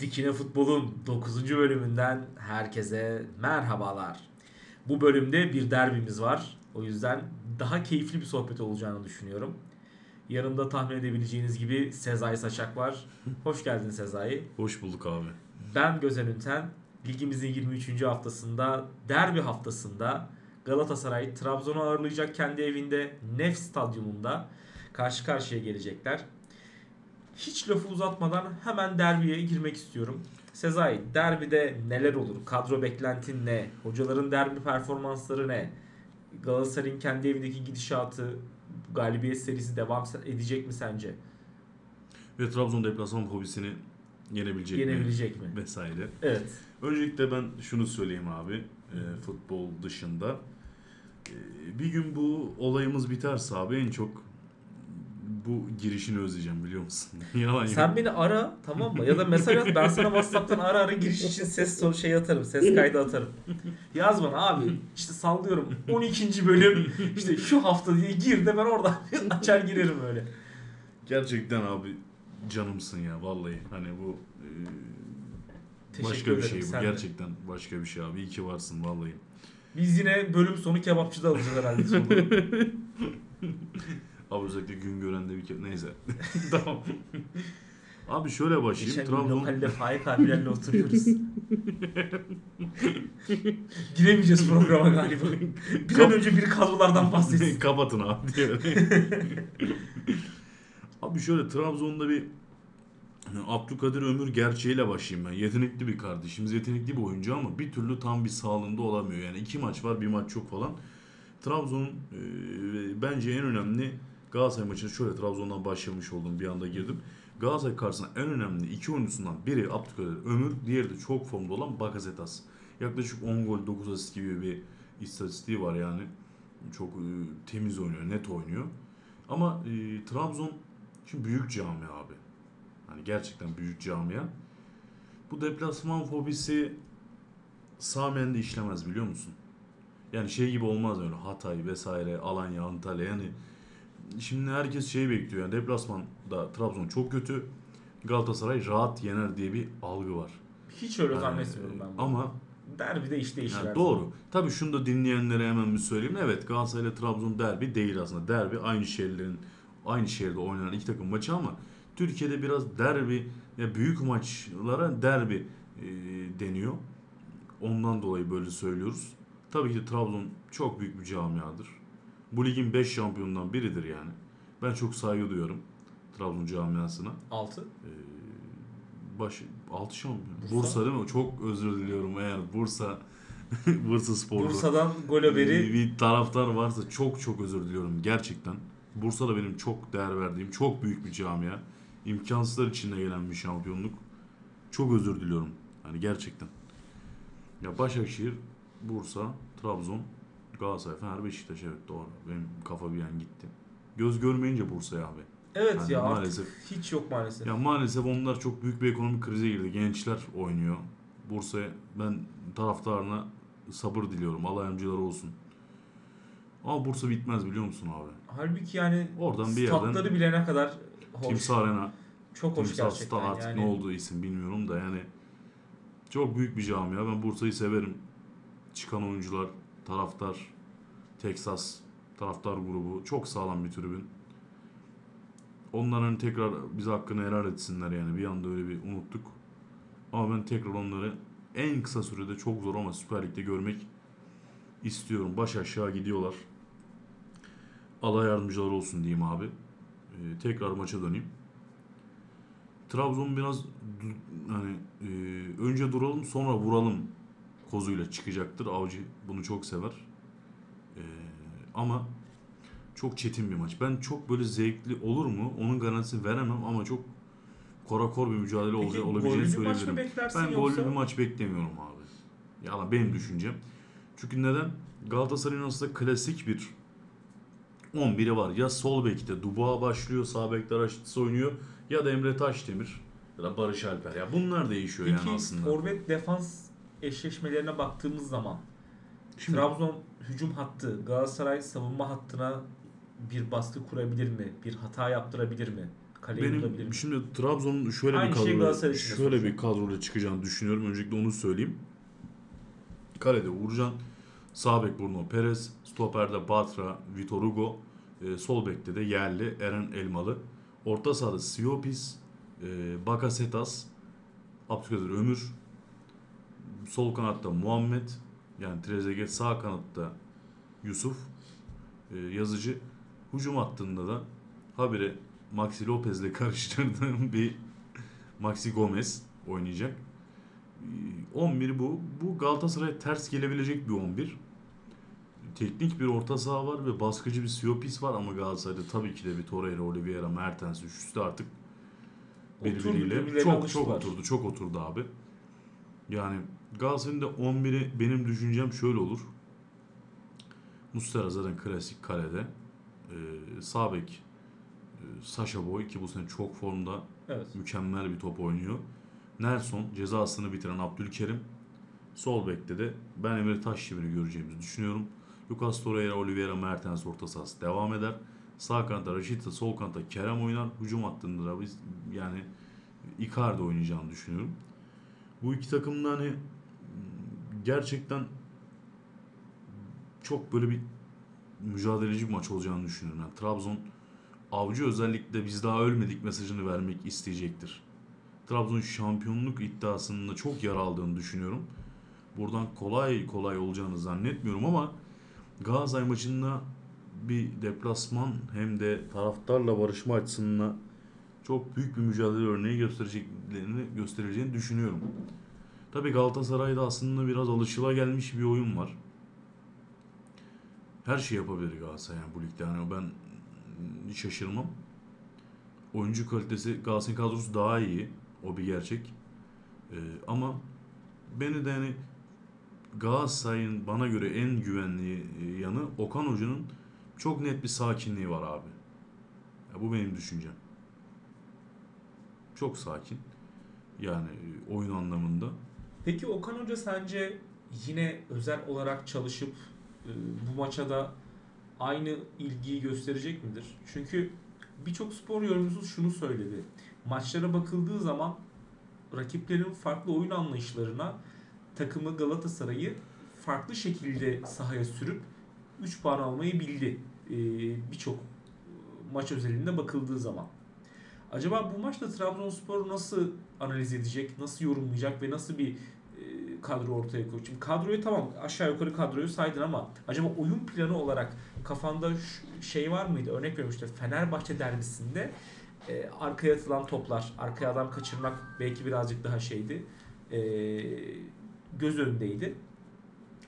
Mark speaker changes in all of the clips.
Speaker 1: Dikine Futbol'un 9. bölümünden herkese merhabalar. Bu bölümde bir derbimiz var. O yüzden daha keyifli bir sohbet olacağını düşünüyorum. Yanımda tahmin edebileceğiniz gibi Sezai Saçak var. Hoş geldin Sezai.
Speaker 2: Hoş bulduk abi.
Speaker 1: Ben Gözen Ünten. Ligimizin 23. haftasında, derbi haftasında Galatasaray Trabzon'u ağırlayacak kendi evinde Nef Stadyumunda karşı karşıya gelecekler. Hiç lafı uzatmadan hemen derbiye girmek istiyorum. Sezai, derbide neler olur? Kadro beklentin ne? Hocaların derbi performansları ne? Galatasaray'ın kendi evindeki gidişatı, galibiyet serisi devam edecek mi sence?
Speaker 2: Ve Trabzon deplasman hobisini yenebilecek,
Speaker 1: Yenebilecek mi?
Speaker 2: Vesaire.
Speaker 1: Evet.
Speaker 2: Öncelikle ben şunu söyleyeyim abi. E, futbol dışında. E, bir gün bu olayımız biterse abi en çok bu girişini özleyeceğim biliyor musun? Yalan yok.
Speaker 1: Sen beni ara tamam mı? Ya da mesaj at ben sana WhatsApp'tan ara ara giriş için ses son şey atarım. Ses kaydı atarım. Yaz bana abi işte sallıyorum 12. bölüm işte şu hafta diye gir de ben oradan açar girerim öyle.
Speaker 2: Gerçekten abi canımsın ya vallahi. Hani bu e, başka bir şey bu.
Speaker 1: de.
Speaker 2: Gerçekten başka bir şey abi. İyi ki varsın vallahi.
Speaker 1: Biz yine bölüm sonu kebapçıda alacağız herhalde.
Speaker 2: Abi özellikle gün görende bir kere neyse. tamam. Abi şöyle başlayayım.
Speaker 1: Geçen gün
Speaker 2: Trabzon
Speaker 1: lokalde Faik abilerle oturuyoruz. Giremeyeceğiz programa galiba. Bir an önce bir kadrolardan bahsetsin.
Speaker 2: Kapatın abi diyor. abi şöyle Trabzon'da bir Abdülkadir Ömür gerçeğiyle başlayayım ben. Yetenekli bir kardeşimiz, yetenekli bir oyuncu ama bir türlü tam bir sağlığında olamıyor. Yani iki maç var, bir maç yok falan. Trabzon'un e, bence en önemli Galatasaray maçına şöyle Trabzon'dan başlamış oldum bir anda girdim. Galatasaray karşısında en önemli iki oyuncusundan biri Abdülkadir Ömür, diğeri de çok formda olan Bakasetas. Yaklaşık 10 gol 9 asist gibi bir istatistiği var yani. Çok e, temiz oynuyor, net oynuyor. Ama e, Trabzon şimdi büyük cami abi. Hani gerçekten büyük camia. Bu deplasman fobisi Samen'de işlemez biliyor musun? Yani şey gibi olmaz öyle Hatay vesaire, Alanya, Antalya yani şimdi herkes şeyi bekliyor yani deplasmanda Trabzon çok kötü Galatasaray rahat yener diye bir algı var.
Speaker 1: Hiç öyle
Speaker 2: Yani,
Speaker 1: zannetmiyorum ben. bunu.
Speaker 2: Ama
Speaker 1: Derbide iş değişir.
Speaker 2: yani doğru. Tabii şunu da dinleyenlere hemen bir söyleyeyim. Evet Galatasaray ile Trabzon derbi değil aslında. Derbi aynı şehirlerin aynı şehirde oynanan iki takım maçı ama Türkiye'de biraz derbi ya büyük maçlara derbi e, deniyor. Ondan dolayı böyle söylüyoruz. Tabii ki de Trabzon çok büyük bir camiadır. Bu ligin 5 şampiyonundan biridir yani. Ben çok saygı duyuyorum Trabzon camiasına.
Speaker 1: 6.
Speaker 2: Ee, baş 6 şampiyon.
Speaker 1: Bursa.
Speaker 2: Bursa. değil mi? Çok özür diliyorum eğer Bursa Bursa Spor'da
Speaker 1: Bursa'dan gol haberi.
Speaker 2: bir taraftar varsa çok çok özür diliyorum gerçekten. Bursa da benim çok değer verdiğim çok büyük bir camia. İmkansızlar içinde gelen bir şampiyonluk. Çok özür diliyorum. Hani gerçekten. Ya Başakşehir, Bursa, Trabzon, Galatasaray, Fener, Beşiktaş evet doğru. Benim kafa bir an gitti. Göz görmeyince Bursa'ya abi.
Speaker 1: Evet
Speaker 2: Yani
Speaker 1: ya
Speaker 2: maalesef.
Speaker 1: artık hiç yok maalesef.
Speaker 2: Ya maalesef onlar çok büyük bir ekonomik krize girdi. Gençler oynuyor. Bursa'ya ben taraftarına sabır diliyorum. Allah yardımcıları olsun. Ama Bursa bitmez biliyor musun abi?
Speaker 1: Halbuki yani
Speaker 2: Oradan bir yerden
Speaker 1: statları bilene kadar hoş.
Speaker 2: Timsah Arena,
Speaker 1: çok hoş
Speaker 2: Timsah
Speaker 1: gerçekten.
Speaker 2: Star artık
Speaker 1: yani.
Speaker 2: ne olduğu isim bilmiyorum da yani çok büyük bir camia. Ben Bursa'yı severim. Çıkan oyuncular, taraftar, Texas taraftar grubu çok sağlam bir tribün. Onların tekrar bize hakkını helal etsinler yani. Bir anda öyle bir unuttuk. Ama ben tekrar onları en kısa sürede çok zor ama Süper Lig'de görmek istiyorum. Baş aşağı gidiyorlar. Allah yardımcıları olsun diyeyim abi. Ee, tekrar maça döneyim. Trabzon biraz hani e, önce duralım sonra vuralım kozuyla çıkacaktır. Avcı bunu çok sever. Ee, ama çok çetin bir maç. Ben çok böyle zevkli olur mu? Onun garantisini veremem ama çok korakor bir mücadele
Speaker 1: Peki,
Speaker 2: olacak, olabileceğini söyleyebilirim. Ben
Speaker 1: yoksa?
Speaker 2: gollü bir maç beklemiyorum abi. Yalan benim düşüncem. Çünkü neden? Galatasaray'ın aslında klasik bir 11'i var. Ya sol bekte Dubois başlıyor, sağ bekte Raşit'si oynuyor ya da Emre Taşdemir ya da Barış Alper. Ya bunlar değişiyor
Speaker 1: Peki
Speaker 2: yani aslında.
Speaker 1: forvet defans eşleşmelerine baktığımız zaman
Speaker 2: Şimdi
Speaker 1: Trabzon hücum hattı Galatasaray savunma hattına bir baskı kurabilir mi? Bir hata yaptırabilir mi? Kaleyi bulabilir
Speaker 2: Benim
Speaker 1: mi?
Speaker 2: şimdi Trabzon'un şöyle
Speaker 1: Aynı
Speaker 2: bir
Speaker 1: şeyi
Speaker 2: kadroyla şöyle bir kadroyla çıkacağını düşünüyorum. Öncelikle onu söyleyeyim. Kalede Uğurcan, sağ bek Bruno Perez, stoperde Batra, Vitor Hugo, e, sol bekte de yerli Eren Elmalı. Orta sahada Siopis, e, Bakasetas, Abdülkadir Ömür, sol kanatta Muhammed, yani Trezeguet sağ kanatta Yusuf, e, yazıcı. Hücum hattında da habire Maxi Lopez'le karıştırdığım bir Maxi Gomez oynayacak. Ee, 11 bu. Bu Galatasaray'a ters gelebilecek bir 11. Teknik bir orta saha var ve baskıcı bir Siopis var ama Galatasaray'da tabii ki de bir Torreira, Oliveira, Mertens üçlüsü artık
Speaker 1: Oturdu,
Speaker 2: birbiriyle
Speaker 1: birbirlerine
Speaker 2: çok çok oturdu. Çok oturdu abi. Yani Galatasaray'ın da 11'i benim düşüncem şöyle olur. Mustera zaten klasik kalede. Ee, sağ bek e, Sasha Boy ki bu sene çok formda
Speaker 1: Evet.
Speaker 2: mükemmel bir top oynuyor. Nelson cezasını bitiren Abdülkerim. Sol bekte de ben Emre Taşdemir'i göreceğimizi düşünüyorum. Lucas Torreira, Oliveira, Mertens orta sahası devam eder. Sağ kanatta Raşit'e, sol kanatta Kerem oynar. Hücum hattında da biz yani Icardi oynayacağını düşünüyorum. Bu iki takımda hani gerçekten çok böyle bir mücadeleci bir maç olacağını düşünüyorum. Yani Trabzon avcı özellikle biz daha ölmedik mesajını vermek isteyecektir. Trabzon şampiyonluk iddiasında çok yer aldığını düşünüyorum. Buradan kolay kolay olacağını zannetmiyorum ama Galatasaray maçında bir deplasman hem de taraftarla barışma açısından çok büyük bir mücadele örneği göstereceklerini göstereceğini düşünüyorum. Tabii Galatasaray'da aslında biraz alışılagelmiş bir oyun var. Her şey yapabilir Galatasaray yani bu ligde. Yani ben hiç şaşırmam. Oyuncu kalitesi Galatasaray kadrosu daha iyi. O bir gerçek. Ee, ama beni de hani Galatasaray'ın bana göre en güvenli e, yanı Okan Hoca'nın çok net bir sakinliği var abi. Ya bu benim düşüncem. Çok sakin. Yani e, oyun anlamında.
Speaker 1: Peki Okan Hoca sence yine özel olarak çalışıp e, bu maça da aynı ilgiyi gösterecek midir? Çünkü birçok spor yorumcusu şunu söyledi. Maçlara bakıldığı zaman rakiplerin farklı oyun anlayışlarına takımı Galatasaray'ı farklı şekilde sahaya sürüp 3 puan almayı bildi. E, birçok maç özelinde bakıldığı zaman. Acaba bu maçta Trabzonspor nasıl analiz edecek, nasıl yorumlayacak ve nasıl bir kadro ortaya koyacak? Şimdi kadroyu tamam aşağı yukarı kadroyu saydın ama acaba oyun planı olarak kafanda şey var mıydı? Örnek veriyorum işte Fenerbahçe derbisinde e, arkaya atılan toplar, arkaya adam kaçırmak belki birazcık daha şeydi. E, göz önündeydi.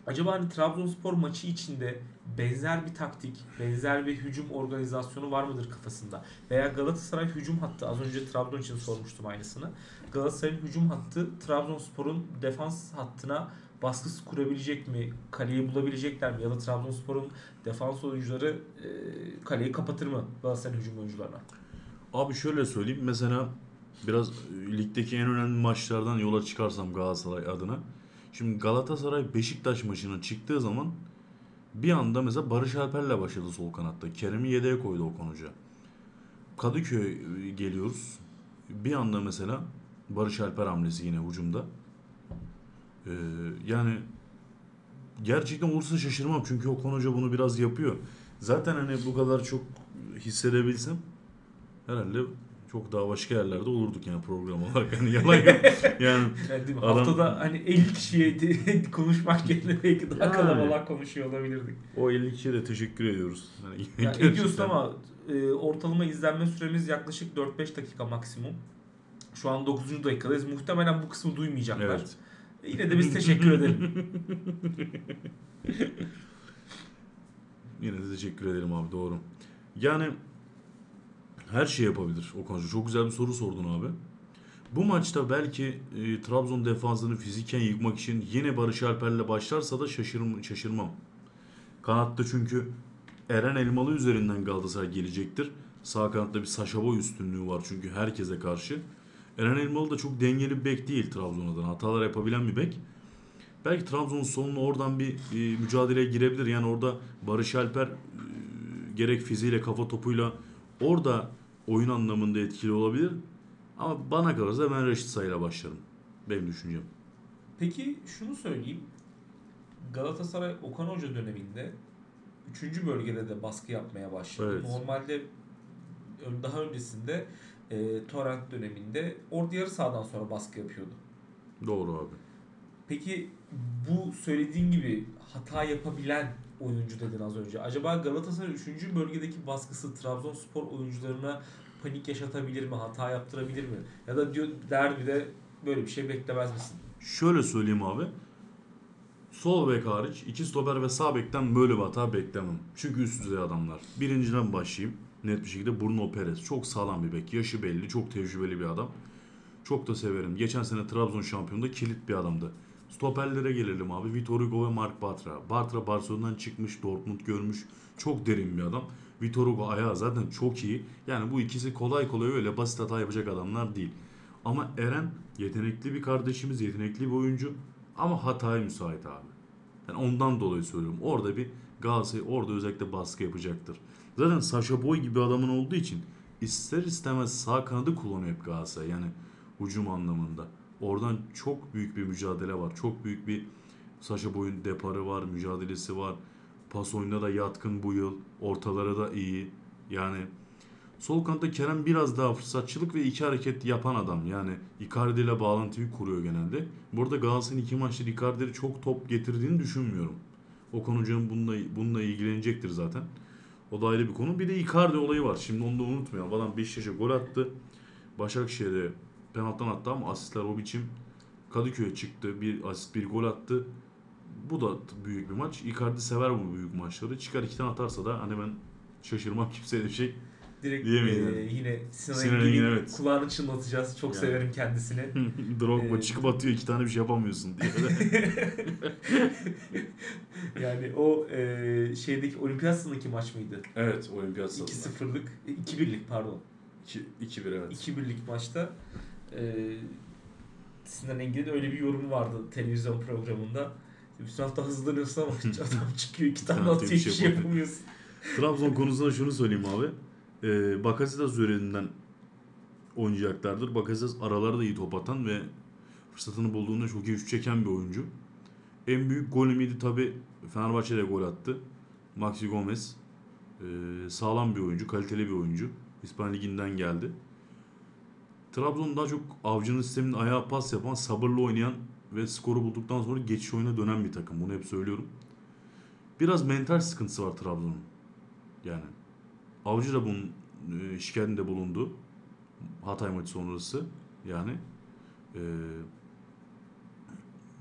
Speaker 1: Acaba hani Trabzonspor maçı içinde benzer bir taktik, benzer bir hücum organizasyonu var mıdır kafasında? Veya Galatasaray hücum hattı, az önce Trabzon için sormuştum aynısını. Galatasaray'ın hücum hattı Trabzonspor'un defans hattına baskısı kurabilecek mi? Kaleyi bulabilecekler mi? Ya da Trabzonspor'un defans oyuncuları e, kaleyi kapatır mı Galatasaray'ın hücum oyuncularına?
Speaker 2: Abi şöyle söyleyeyim. Mesela biraz e, ligdeki en önemli maçlardan yola çıkarsam Galatasaray adına. Şimdi Galatasaray Beşiktaş maçına çıktığı zaman bir anda mesela Barış Alper'le başladı sol kanatta. Kerem'i yedeğe koydu o konuca. Kadıköy e, geliyoruz. Bir anda mesela Barış Alper hamlesi yine hücumda. Ee, yani gerçekten olursa şaşırmam çünkü o konuca bunu biraz yapıyor. Zaten hani bu kadar çok hissedebilsem herhalde çok daha başka yerlerde olurduk yani program olarak. Hani yalan yok. yani
Speaker 1: Yani?
Speaker 2: Adam-
Speaker 1: Haftada hani 50 kişiye konuşmak yerine belki daha
Speaker 2: Yani.
Speaker 1: kalabalık konuşuyor olabilirdik.
Speaker 2: o 50 kişiye de teşekkür ediyoruz. Yani
Speaker 1: Ya
Speaker 2: gerçekten.
Speaker 1: ediyorsun ama e, ortalama izlenme süremiz yaklaşık 4-5 dakika maksimum. Şu an 9. dakikadayız. Muhtemelen bu kısmı duymayacaklar.
Speaker 2: Evet.
Speaker 1: Yine de biz teşekkür edelim.
Speaker 2: Yine de teşekkür ederim abi doğru. Yani her şey yapabilir o konuda. Çok güzel bir soru sordun abi. Bu maçta belki e, Trabzon defansını fiziken yıkmak için yine Barış Alper'le başlarsa da şaşırm şaşırmam. Kanatta çünkü Eren Elmalı üzerinden Galatasaray gelecektir. Sağ kanatta bir Saşa üstünlüğü var çünkü herkese karşı. Eren Elmalı da çok dengeli bir bek değil Trabzon adına. Hatalar yapabilen bir bek. Belki Trabzon'un sonuna oradan bir e, mücadeleye girebilir. Yani orada Barış Alper e, gerek fiziğiyle kafa topuyla orada oyun anlamında etkili olabilir. Ama bana kalırsa ben Reşit Say'la başlarım. Benim düşüncem.
Speaker 1: Peki şunu söyleyeyim. Galatasaray Okan Hoca döneminde 3. bölgede de baskı yapmaya başladı.
Speaker 2: Evet.
Speaker 1: Normalde daha öncesinde e, Torrent döneminde orada yarı sahadan sonra baskı yapıyordu.
Speaker 2: Doğru abi.
Speaker 1: Peki bu söylediğin gibi hata yapabilen oyuncu dedin az önce. Acaba Galatasaray 3. bölgedeki baskısı Trabzonspor oyuncularına panik yaşatabilir mi? Hata yaptırabilir mi? Ya da diyor derbide böyle bir şey beklemez misin?
Speaker 2: Şöyle söyleyeyim abi. Sol bek hariç iki stoper ve sağ bekten böyle bir hata beklemem. Çünkü üst düzey adamlar. Birinciden başlayayım. Net bir şekilde Bruno Perez. Çok sağlam bir bek. Yaşı belli. Çok tecrübeli bir adam. Çok da severim. Geçen sene Trabzon şampiyonunda kilit bir adamdı. Stoperlere gelelim abi. Vitor Hugo ve Mark Bartra. Bartra Barcelona'dan çıkmış. Dortmund görmüş. Çok derin bir adam. Vitor Hugo ayağı zaten çok iyi. Yani bu ikisi kolay kolay öyle basit hata yapacak adamlar değil. Ama Eren yetenekli bir kardeşimiz, yetenekli bir oyuncu ama hataya müsait abi. Yani ondan dolayı söylüyorum. Orada bir Galatasaray orada özellikle baskı yapacaktır. Zaten Sasha Boy gibi adamın olduğu için ister istemez sağ kanadı kullanıyor hep Galatasaray. Yani hücum anlamında. Oradan çok büyük bir mücadele var. Çok büyük bir Sasha Boy'un deparı var, mücadelesi var. Pas oyununa da yatkın bu yıl. Ortaları da iyi. Yani Sol kanatta Kerem biraz daha fırsatçılık ve iki hareket yapan adam. Yani Icardi ile bağlantıyı kuruyor genelde. Burada Galatasaray'ın iki maçta Icardi'ye çok top getirdiğini düşünmüyorum. O konucunun bununla, bununla ilgilenecektir zaten. O da ayrı bir konu. Bir de Icardi olayı var. Şimdi onu da unutmayalım. Adam Beşiktaş'a gol attı. Başakşehir'e penaltıdan attı ama asistler o biçim. Kadıköy'e çıktı. Bir asist bir gol attı. Bu da büyük bir maç. Icardi sever bu büyük maçları. Çıkar iki tane atarsa da hani ben şaşırmam kimseye bir şey.
Speaker 1: Direkt e,
Speaker 2: yani.
Speaker 1: yine Sinan,
Speaker 2: Sinan
Speaker 1: Engin'in
Speaker 2: Engin, evet.
Speaker 1: kulağını çınlatacağız. Çok
Speaker 2: Yani.
Speaker 1: severim kendisini.
Speaker 2: Drogba
Speaker 1: Ee,
Speaker 2: çıkıp atıyor iki tane bir şey yapamıyorsun diye.
Speaker 1: yani o e, şeydeki olimpiyatındaki maç mıydı?
Speaker 2: evet olimpiyat
Speaker 1: 2-0'lık, 2-1'lik pardon.
Speaker 2: 2-1 evet.
Speaker 1: 2-1'lik maçta Sinan Engin'in öyle bir yorumu vardı televizyon programında. Bütün hafta hızlanıyorsun ama hiç adam çıkıyor iki tane atıyor
Speaker 2: bir
Speaker 1: hiçbir
Speaker 2: şey
Speaker 1: yapamıyorsun.
Speaker 2: Trabzon konusunda şunu söyleyeyim abi. Ee, Bakasetas üzerinden oynayacaklardır. Bakasetas araları da iyi top atan ve fırsatını bulduğunda çok iyi şut çeken bir oyuncu. En büyük gol ümidi tabi Fenerbahçe'de gol attı. Maxi Gomez. Ee, sağlam bir oyuncu, kaliteli bir oyuncu. İspanya Ligi'nden geldi. Trabzon daha çok avcının sisteminin ayağa pas yapan, sabırlı oynayan ve skoru bulduktan sonra geçiş oyuna dönen bir takım. Bunu hep söylüyorum. Biraz mental sıkıntısı var Trabzon'un. Yani Avcı da bunun e, şikayetinde bulundu. Hatay maçı sonrası. Yani e,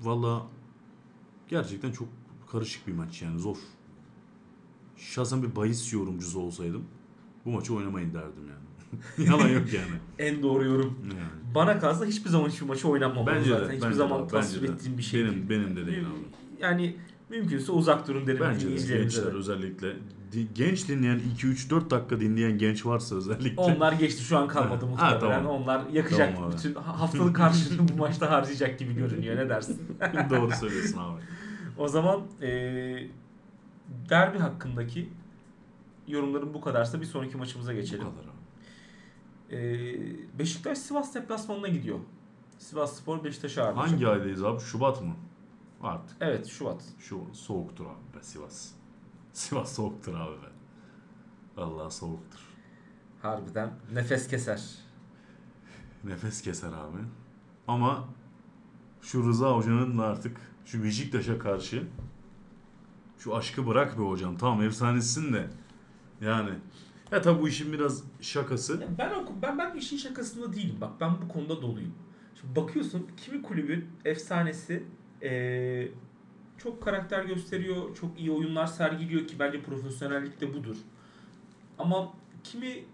Speaker 2: valla gerçekten çok karışık bir maç yani zor. Şahsen bir bahis yorumcusu olsaydım bu maçı oynamayın derdim yani. Yalan yok yani.
Speaker 1: En doğru yorum.
Speaker 2: yani.
Speaker 1: Bana kalsa hiçbir zaman hiçbir maçı oynanmamalı
Speaker 2: Bence
Speaker 1: zaten.
Speaker 2: de.
Speaker 1: hiçbir
Speaker 2: bence
Speaker 1: zaman
Speaker 2: de,
Speaker 1: tasvip ettiğim bir şey
Speaker 2: benim,
Speaker 1: değil.
Speaker 2: Benim de değil abi.
Speaker 1: Yani mümkünse uzak durun derim
Speaker 2: Bence de gençler
Speaker 1: de.
Speaker 2: özellikle genç dinleyen 2-3-4 dakika dinleyen genç varsa özellikle
Speaker 1: Onlar geçti şu an kalmadı
Speaker 2: Ha,
Speaker 1: muhtemelen.
Speaker 2: tamam.
Speaker 1: Onlar yakacak
Speaker 2: Tamam abi.
Speaker 1: bütün haftalık karşılığını bu maçta harcayacak gibi görünüyor. Ne dersin?
Speaker 2: doğru söylüyorsun abi.
Speaker 1: O zaman eee derbi hakkındaki yorumlarım bu kadarsa bir sonraki maçımıza
Speaker 2: Bu
Speaker 1: geçelim.
Speaker 2: kadar abi.
Speaker 1: Eee Beşiktaş Sivas deplasmanına gidiyor. Sivas Spor Beşiktaş'a ağırlayacak.
Speaker 2: Hangi aydayız abi? Şubat mı? Artık.
Speaker 1: Evet Şubat.
Speaker 2: Şu soğuktur abi be Sivas. Sivas soğuktur abi be. Allah soğuktur.
Speaker 1: Harbiden nefes keser.
Speaker 2: Nefes keser abi. Ama şu Rıza Hoca'nın artık şu Beşiktaş'a karşı şu aşkı bırak be hocam. Tamam efsanesin de. Yani. Ya tabi bu işin biraz şakası.
Speaker 1: Ya Ben o, ben ben işin şakasında değilim. Bak ben bu konuda doluyum. Şimdi bakıyorsun kimi kulübün efsanesi eee, çok karakter gösteriyor, çok iyi oyunlar sergiliyor ki bence profesyonellik de budur. Ama kimi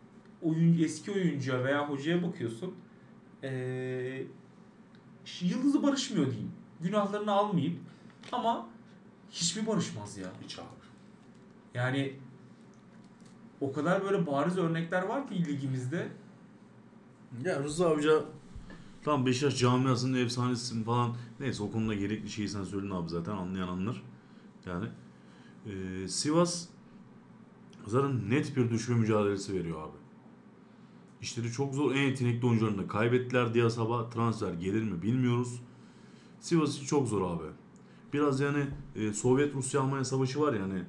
Speaker 1: oyun eski oyuncuya veya hocaya bakıyorsun eee, yıldızı barışmıyor diyeyim. Günahlarını almayayım ama hiçbir barışmaz ya.
Speaker 2: Hiç abi.
Speaker 1: Yani o kadar böyle bariz örnekler var ki ligimizde.
Speaker 2: Ya Rıza Hoca tamam Beşiktaş camiasının efsanesisin falan. Neyse o konuda gerekli şeyi sen söyledin abi zaten anlayan anlar. Yani Ee, Sivas zaten net bir düşme mücadelesi veriyor abi. İşleri çok zor. En yetenekli oyuncularını da kaybettiler diye sabah transfer gelir mi bilmiyoruz. Sivas için çok zor abi. Biraz yani e, Sovyet Rusya Almanya savaşı var yani. E,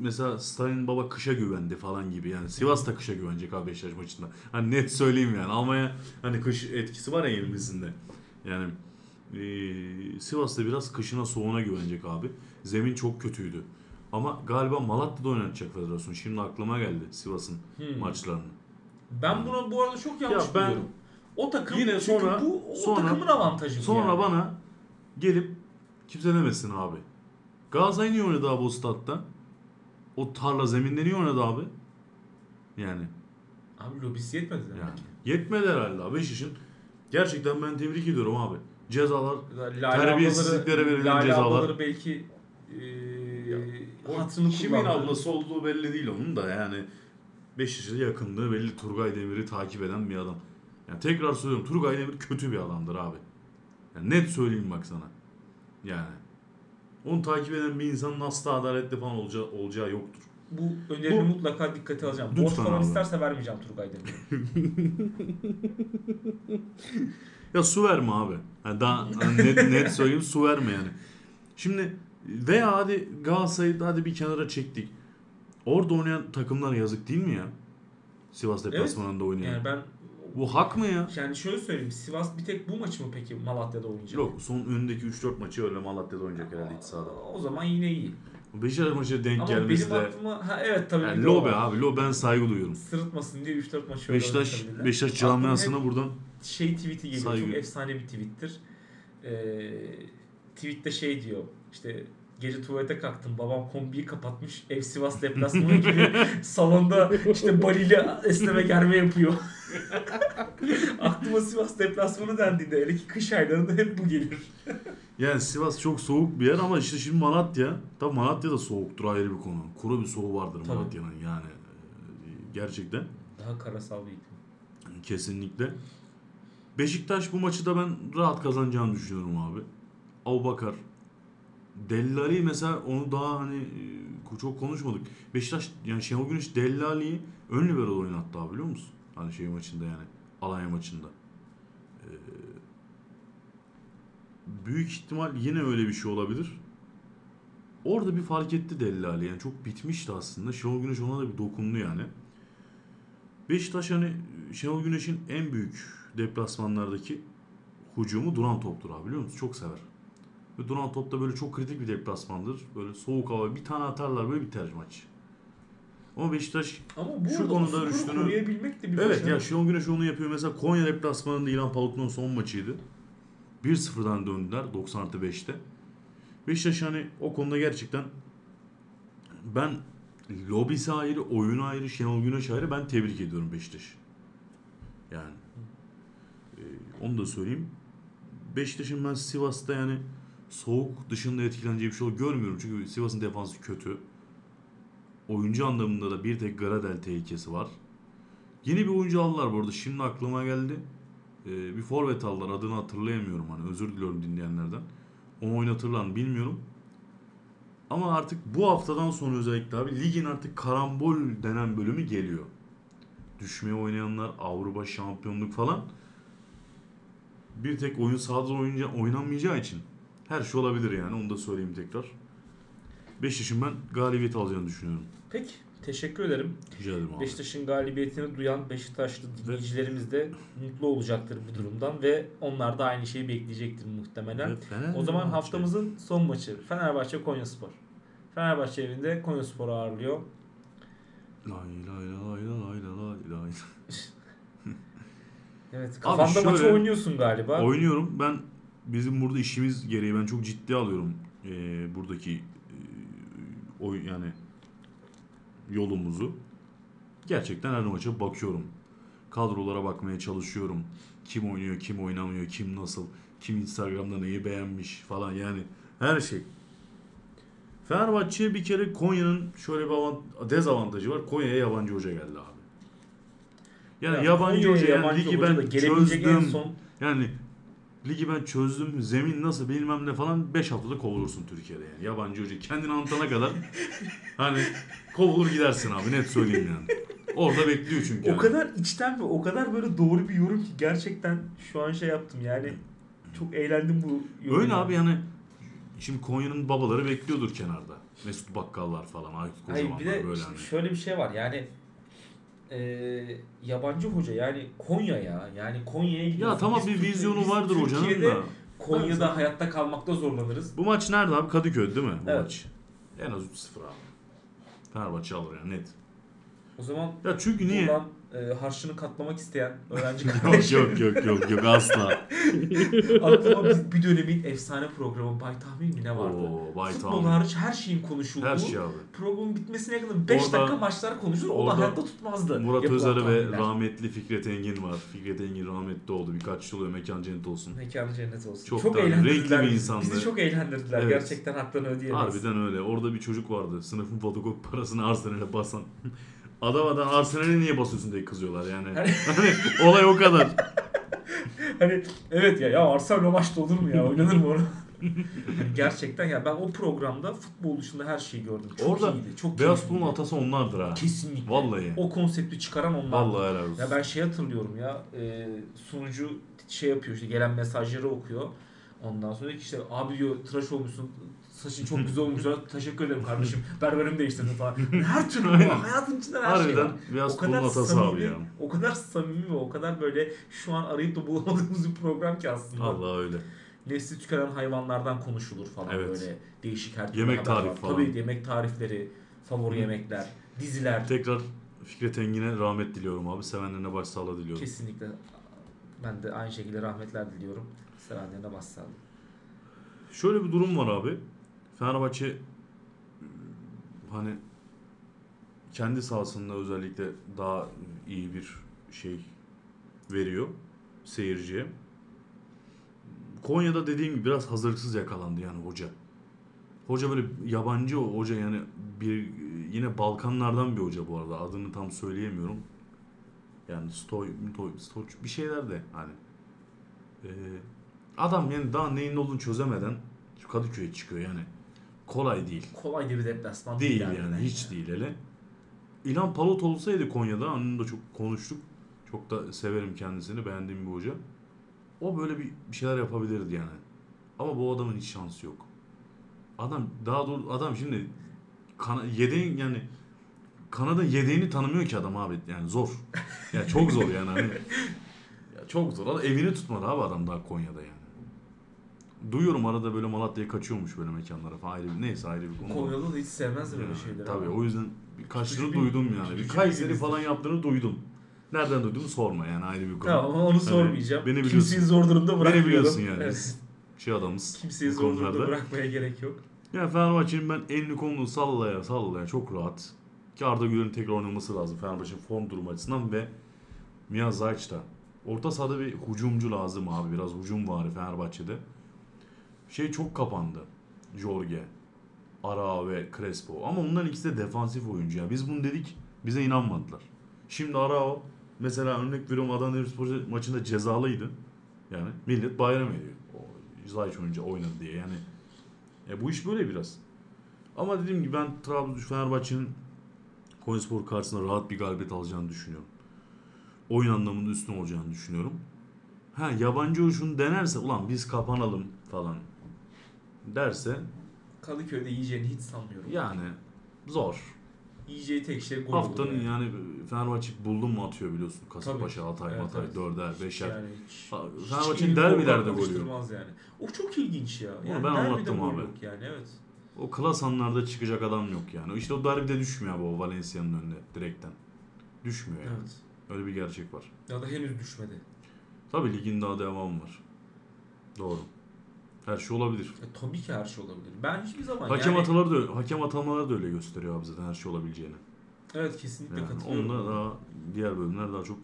Speaker 2: mesela Stalin baba kışa güvendi falan gibi yani. Sivas da kışa güvenecek abi Beşiktaş maçında. Hani net söyleyeyim yani. Almanya hani kış etkisi var ya elimizde. Yani e, Sivas'ta biraz kışına soğuğuna güvenecek abi. Zemin çok kötüydü. Ama galiba Malatya'da oynatacak federasyon. Şimdi aklıma geldi Sivas'ın
Speaker 1: Hmm.
Speaker 2: maçlarını.
Speaker 1: Ben buna bu arada çok yanlış
Speaker 2: Ya ben-
Speaker 1: buluyorum. O takım
Speaker 2: Yine sonra-
Speaker 1: bu o
Speaker 2: sonra-
Speaker 1: takımın avantajı
Speaker 2: Sonra
Speaker 1: yani.
Speaker 2: bana gelip kimse demesin abi. Galatasaray niye oynadı abi o statta? O tarla zeminde niye oynadı abi? Yani,
Speaker 1: Abi lobisi yetmedi
Speaker 2: yani
Speaker 1: ki.
Speaker 2: yetmedi herhalde abi. Beşiktaş'ın gerçekten ben tebrik ediyorum abi. Cezalar
Speaker 1: Lale
Speaker 2: Terbiyesizliklere verilen
Speaker 1: Lale
Speaker 2: cezalar.
Speaker 1: belki e, hatırını
Speaker 2: kimin ablası olduğu belli değil onun da yani Beşiktaş'a yakınlığı belli Turgay Demir'i takip eden bir adam. Yani tekrar söylüyorum Turgay Demir kötü bir adamdır abi. Yani net söyleyeyim bak sana. Yani. Onu takip eden bir insanın asla adaletli falan olacağı, olacağı yoktur.
Speaker 1: Bu önerini
Speaker 2: Bu-
Speaker 1: mutlaka dikkate alacağım.
Speaker 2: Lütfen
Speaker 1: Borç falan
Speaker 2: abi.
Speaker 1: isterse vermeyeceğim Turgay.
Speaker 2: Ya su verme abi. Yani daha hani net, net söyleyeyim su verme yani. Şimdi veya hadi Galatasaray'ı hadi bir kenara çektik. Orada oynayan takımlar yazık değil mi ya? Sivas deplasmanında oynayan.
Speaker 1: yani ben
Speaker 2: Bu hak mı ya?
Speaker 1: yani şöyle söyleyeyim. Sivas bir tek bu maçı mı peki Malatya'da oynayacak?
Speaker 2: Yok son önündeki 3-4 maçı öyle Malatya'da oynayacak herhalde iç sahada.
Speaker 1: O zaman yine iyi.
Speaker 2: Beşiktaş maçı denk
Speaker 1: Ama
Speaker 2: gelmesi
Speaker 1: benim
Speaker 2: de
Speaker 1: aklıma ha evet tabii.
Speaker 2: yani lobe abi lobe ben saygı duyuyorum.
Speaker 1: Sırıtmasın diye 3-4 maç öyle
Speaker 2: Beşiktaş. Beşiktaş camiasına buradan
Speaker 1: şey tweet'i geliyor.
Speaker 2: Saygı.
Speaker 1: Çok efsane bir tweet'tir. Ee, tweet'te şey diyor. İşte gece tuvalete kalktım. Babam kombiyi kapatmış. Ev Sivas deplasmanı gibi salonda işte baliyle esneme germe yapıyor. Aklıma Sivas deplasmanı dendiğinde hele ki kış aylarında hep bu gelir.
Speaker 2: yani Sivas çok soğuk bir yer ama işte şimdi Malatya tabi Malatya da soğuktur ayrı bir konu. Kuru bir soğuğu vardır
Speaker 1: Tabii.
Speaker 2: Malatya'nın yani e, gerçekten.
Speaker 1: Daha karasal bir iklim.
Speaker 2: Kesinlikle. Beşiktaş bu maçı da ben rahat kazanacağını düşünüyorum abi. Abubakar. Dellali mesela onu daha hani e, çok konuşmadık. Beşiktaş yani Şenol Güneş Dellali'yi ön libero oynattı abi biliyor musun? Hani şey maçında yani. Alanya maçında. Ee, büyük ihtimal yine öyle bir şey olabilir. Orada bir fark etti Dellali. Yani çok bitmişti aslında. Şenol Güneş ona da bir dokundu yani. Beşiktaş hani Şenol Güneş'in en büyük deplasmanlardaki hücumu duran toptur abi biliyor musun? Çok sever. Ve duran top da böyle çok kritik bir deplasmandır. Böyle soğuk hava bir tane atarlar böyle biter maç. Ama Beşiktaş
Speaker 1: Ama bu
Speaker 2: Şu konuda rüştünü-
Speaker 1: koruyabilmek de bir
Speaker 2: Evet
Speaker 1: başarı.
Speaker 2: ya Şenol Güneş onu yapıyor. Mesela Konya deplasmanında İlhan Palutlu'nun son maçıydı. 1-0'dan döndüler 90 artı 5'te. Beşiktaş hani o konuda gerçekten ben lobisi ayrı, oyunu ayrı, Şenol Güneş ayrı ben tebrik ediyorum Beşiktaş. Yani e, onu da söyleyeyim. Beşiktaş'ın ben Sivas'ta yani soğuk dışında etkileneceği bir şey görmüyorum. Çünkü Sivas'ın defansı kötü. Oyuncu anlamında da bir tek Gradel tehlikesi var. Yeni bir oyuncu aldılar bu arada. Şimdi aklıma geldi. Ee, bir forvet aldılar. Adını hatırlayamıyorum. Hani özür diliyorum dinleyenlerden. Onu oynatırlar mı bilmiyorum. Ama artık bu haftadan sonra özellikle abi ligin artık karambol denen bölümü geliyor. Düşmeye oynayanlar, Avrupa şampiyonluk falan. Bir tek oyun sahada oynanmayacağı için her şey olabilir yani. Onu da söyleyeyim tekrar. Beşiktaş'ın ben galibiyet alacağını düşünüyorum.
Speaker 1: Peki teşekkür ederim.
Speaker 2: Rica ederim abi.
Speaker 1: Beşiktaş'ın galibiyetini duyan Beşiktaşlı dinleyicilerimiz de mutlu olacaktır bu durumdan ve onlar da aynı şeyi bekleyecektir muhtemelen.
Speaker 2: Ve Fenerbahçe.
Speaker 1: O zaman haftamızın son maçı Fenerbahçe Konyaspor. Fenerbahçe evinde Konyaspor'u ağırlıyor.
Speaker 2: Lay lay lay lay lay lay.
Speaker 1: Evet kafanda maçı oynuyorsun galiba.
Speaker 2: Oynuyorum. Ben bizim burada işimiz gereği ben çok ciddi alıyorum eee, buradaki eee, oy yani yolumuzu. Gerçekten her maça bakıyorum. Kadrolara bakmaya çalışıyorum. Kim oynuyor, kim oynamıyor, kim nasıl, kim Instagram'da neyi beğenmiş falan yani her şey. Fenerbahçe bir kere Konya'nın şöyle bir avant- dezavantajı var. Konya'ya yabancı hoca geldi abi. Yani
Speaker 1: Ya
Speaker 2: yabancı hoca yani
Speaker 1: yabancı
Speaker 2: ligi ben çözdüm.
Speaker 1: son
Speaker 2: Yani ligi ben çözdüm. Zemin nasıl bilmem ne falan 5 haftada kovulursun Türkiye'de yani. Yabancı hoca kendini anlatana kadar hani kovulur gidersin abi net söyleyeyim yani. Orada bekliyor çünkü.
Speaker 1: O
Speaker 2: yani.
Speaker 1: kadar içten ve o kadar böyle doğru bir yorum ki gerçekten şu an şey yaptım yani çok eğlendim bu yorumla.
Speaker 2: Öyle abi yani şimdi Konya'nın babaları bekliyordur kenarda. Mesut Bakkallar falan, Aykut
Speaker 1: Hayır
Speaker 2: Kocamanlar
Speaker 1: bir de
Speaker 2: böyle hani.
Speaker 1: şöyle bir şey var yani e, yabancı hoca yani Konya ya yani Konya'ya gidiyorsun.
Speaker 2: Ya tamam
Speaker 1: Biz
Speaker 2: bir
Speaker 1: Türkiye-
Speaker 2: vizyonu
Speaker 1: biz
Speaker 2: vardır hocanın da.
Speaker 1: Konya'da hayatta kalmakta zorlanırız.
Speaker 2: Bu maç nerede abi? Kadıköy değil mi? Bu
Speaker 1: Evet.
Speaker 2: maç. En az 3-0 abi. Fenerbahçe alır yani net.
Speaker 1: O zaman
Speaker 2: Ya çünkü niye?
Speaker 1: buradan e, harçlığını katlamak isteyen öğrenci
Speaker 2: yok
Speaker 1: kardeşlerim
Speaker 2: yok yok yok yok asla.
Speaker 1: aklıma bir, bir dönemin efsane programı Bay Tahmin mi ne vardı?
Speaker 2: Oo, Bay
Speaker 1: Futbol
Speaker 2: Tahmin.
Speaker 1: hariç her şeyin konuşulduğu
Speaker 2: Her şey abi.
Speaker 1: programın bitmesine yakın 5
Speaker 2: Orada-
Speaker 1: dakika maçlar konuşulur. O da hayatta tutmazdı.
Speaker 2: Murat Özarı ve rahmetli Fikret Engin var. Fikret Engin rahmetli oldu. Birkaç yıl oluyor mekan cennet olsun.
Speaker 1: Mekanı cennet olsun.
Speaker 2: Çok
Speaker 1: Çok, eğlendirdiler.
Speaker 2: renkli bir insandı.
Speaker 1: Bizi çok eğlendirdiler.
Speaker 2: Evet.
Speaker 1: Gerçekten haklarını ödeyemeyiz.
Speaker 2: Harbiden öyle. Orada bir çocuk vardı. Sınıfın fotokopi parasını Arsenal'e basan. Adam adam Arsenal'e niye basıyorsun diye kızıyorlar yani. hani olay o kadar.
Speaker 1: Hani evet ya ya Arsenal o maçta olur mu ya? Oynanır mı onu? hani gerçekten ya ben o programda futbol dışında her şeyi gördüm. Çok
Speaker 2: Orada
Speaker 1: iyiydi. Çok
Speaker 2: Beyaz. Pul'un atası onlardır ha.
Speaker 1: Kesinlikle.
Speaker 2: Vallahi.
Speaker 1: O konsepti çıkaran onlar.
Speaker 2: Vallahi helal olsun.
Speaker 1: Ya ben şey hatırlıyorum ya e, sunucu şey yapıyor işte gelen mesajları okuyor. Ondan sonra işte abi diyor tıraş olmuşsun saçın çok güzel olmuş. Teşekkür ederim kardeşim. Berberimi değiştirdin falan. Her türlü
Speaker 2: Aynen.
Speaker 1: hayatın içinden her şey var.
Speaker 2: Harbiden Beyaz
Speaker 1: O
Speaker 2: Pul'un
Speaker 1: kadar samimi,
Speaker 2: ya.
Speaker 1: o kadar samimi ve o kadar böyle şu an arayıp da bulamadığımız bir program ki aslında.
Speaker 2: Allah öyle.
Speaker 1: Nesli tükenen hayvanlardan konuşulur falan
Speaker 2: Evet.
Speaker 1: böyle değişik her türlü
Speaker 2: Yemek tarifi falan.
Speaker 1: Tabii yemek tarifleri, favori
Speaker 2: Hı.
Speaker 1: yemekler, diziler.
Speaker 2: Tekrar Fikret Engin'e rahmet diliyorum abi. Sevenlerine başsağlığı diliyorum.
Speaker 1: Kesinlikle ben de aynı şekilde rahmetler diliyorum. Sevenlerine başsağlığı.
Speaker 2: Şöyle bir durum var abi. Fenerbahçe hani kendi sahasında özellikle daha iyi bir şey veriyor seyirciye. Konya'da dediğim gibi biraz hazırlıksız yakalandı yani hoca. Hoca böyle yabancı o hoca yani bir yine Balkanlardan bir hoca bu arada adını tam söyleyemiyorum. Yani Stoy, Stoy, Stoy bir şeyler de hani. Ee, adam yani daha neyin ne olduğunu çözemeden Kadıköy'e çıkıyor yani. Kolay değil.
Speaker 1: Kolay bir deplasman
Speaker 2: Değil
Speaker 1: harbiden
Speaker 2: yani hiç değil hele. İlhan Palut olsaydı Konya'da onu da çok konuştuk. Çok da severim kendisini beğendiğim bir hoca. O böyle bir, bir şeyler yapabilirdi yani. Ama bu adamın hiç şansı yok. Adam daha doğrusu adam şimdi kana, yedeğin yani Kanada yedeğini tanımıyor ki adam abi yani zor. Ya çok zor yani hani. Ya çok zor. Evini tutmadı abi adam daha Konya'da yani. Duyuyorum arada böyle Malatya'ya kaçıyormuş böyle mekanlara falan ayrı bir neyse ayrı bir konu.
Speaker 1: Konya'da da hiç sevmezler öyle
Speaker 2: Yani,
Speaker 1: şeyleri.
Speaker 2: Tabii
Speaker 1: ama.
Speaker 2: o yüzden birkaçını
Speaker 1: bir-
Speaker 2: duydum yani. Bir
Speaker 1: küçük bir
Speaker 2: Kayseri
Speaker 1: bilgisi.
Speaker 2: falan yaptığını duydum. Nereden duydum sorma yani ayrı bir konu.
Speaker 1: Tamam ama onu sormayacağım.
Speaker 2: beni
Speaker 1: Kimseyi
Speaker 2: biliyorsun.
Speaker 1: zor durumda bırakmayalım.
Speaker 2: biliyorsun yani.
Speaker 1: Evet.
Speaker 2: Şey adamız.
Speaker 1: Kimseyi zor durumda
Speaker 2: konularda.
Speaker 1: bırakmaya gerek yok.
Speaker 2: Ya Fenerbahçe'nin ben elini kolunu sallaya sallaya çok rahat. Ki Arda Güler'in tekrar oynaması lazım Fenerbahçe'nin form durumu açısından ve Mia Zayç da. Orta sahada bir hücumcu lazım abi. Biraz hücum var Fenerbahçe'de. Şey çok kapandı. Jorge, Ara ve Crespo. Ama onların ikisi de defansif oyuncu ya. Biz bunu dedik. Bize inanmadılar. Şimdi Arao mesela örnek veriyorum Adana Demirspor maçında cezalıydı. Yani millet bayram ediyor. O Zayç oyuncu oynadı diye yani. E bu iş böyle biraz. Ama dediğim gibi ben Trabzon Fenerbahçe'nin Konyaspor karşısında rahat bir galibiyet alacağını düşünüyorum. Oyun anlamında üstün olacağını düşünüyorum. Ha yabancı şunu denerse ulan biz kapanalım falan derse
Speaker 1: Kadıköy'de yiyeceğini hiç sanmıyorum.
Speaker 2: yani zor.
Speaker 1: Yiyeceği tek şey gol
Speaker 2: Haftanın
Speaker 1: olur
Speaker 2: yani Fenerbahçe buldum mu atıyor biliyorsun. Kasımpaşa. Hatay,
Speaker 1: Evet,
Speaker 2: Hatay,
Speaker 1: evet.
Speaker 2: dörder, beşer.
Speaker 1: Yani hiç,
Speaker 2: Ha,
Speaker 1: hiç
Speaker 2: Fenerbahçe'nin
Speaker 1: elini
Speaker 2: derbilerde
Speaker 1: korkak
Speaker 2: gol yiyor.
Speaker 1: alıştırmaz yani. O çok ilginç ya.
Speaker 2: Onu ben
Speaker 1: derbide
Speaker 2: anlattım
Speaker 1: gol
Speaker 2: abi.
Speaker 1: yok Yani evet.
Speaker 2: O klas anlarda çıkacak adam yok yani. İşte o derbide düşmüyor abi o Valencia'nın önünde direkten. Düşmüyor yani.
Speaker 1: Evet.
Speaker 2: Öyle bir gerçek var.
Speaker 1: Ya da henüz düşmedi.
Speaker 2: Tabii ligin daha devamı var. Doğru. Her şey olabilir.
Speaker 1: Ya, tabii ki her şey olabilir. Ben hiçbir zaman
Speaker 2: Hakem
Speaker 1: yani...
Speaker 2: hataları da hakem atamaları da öyle gösteriyor abi zaten her şey olabileceğini.
Speaker 1: Evet kesinlikle
Speaker 2: Yani
Speaker 1: katılıyorum.
Speaker 2: onunla daha diğer bölümler daha çok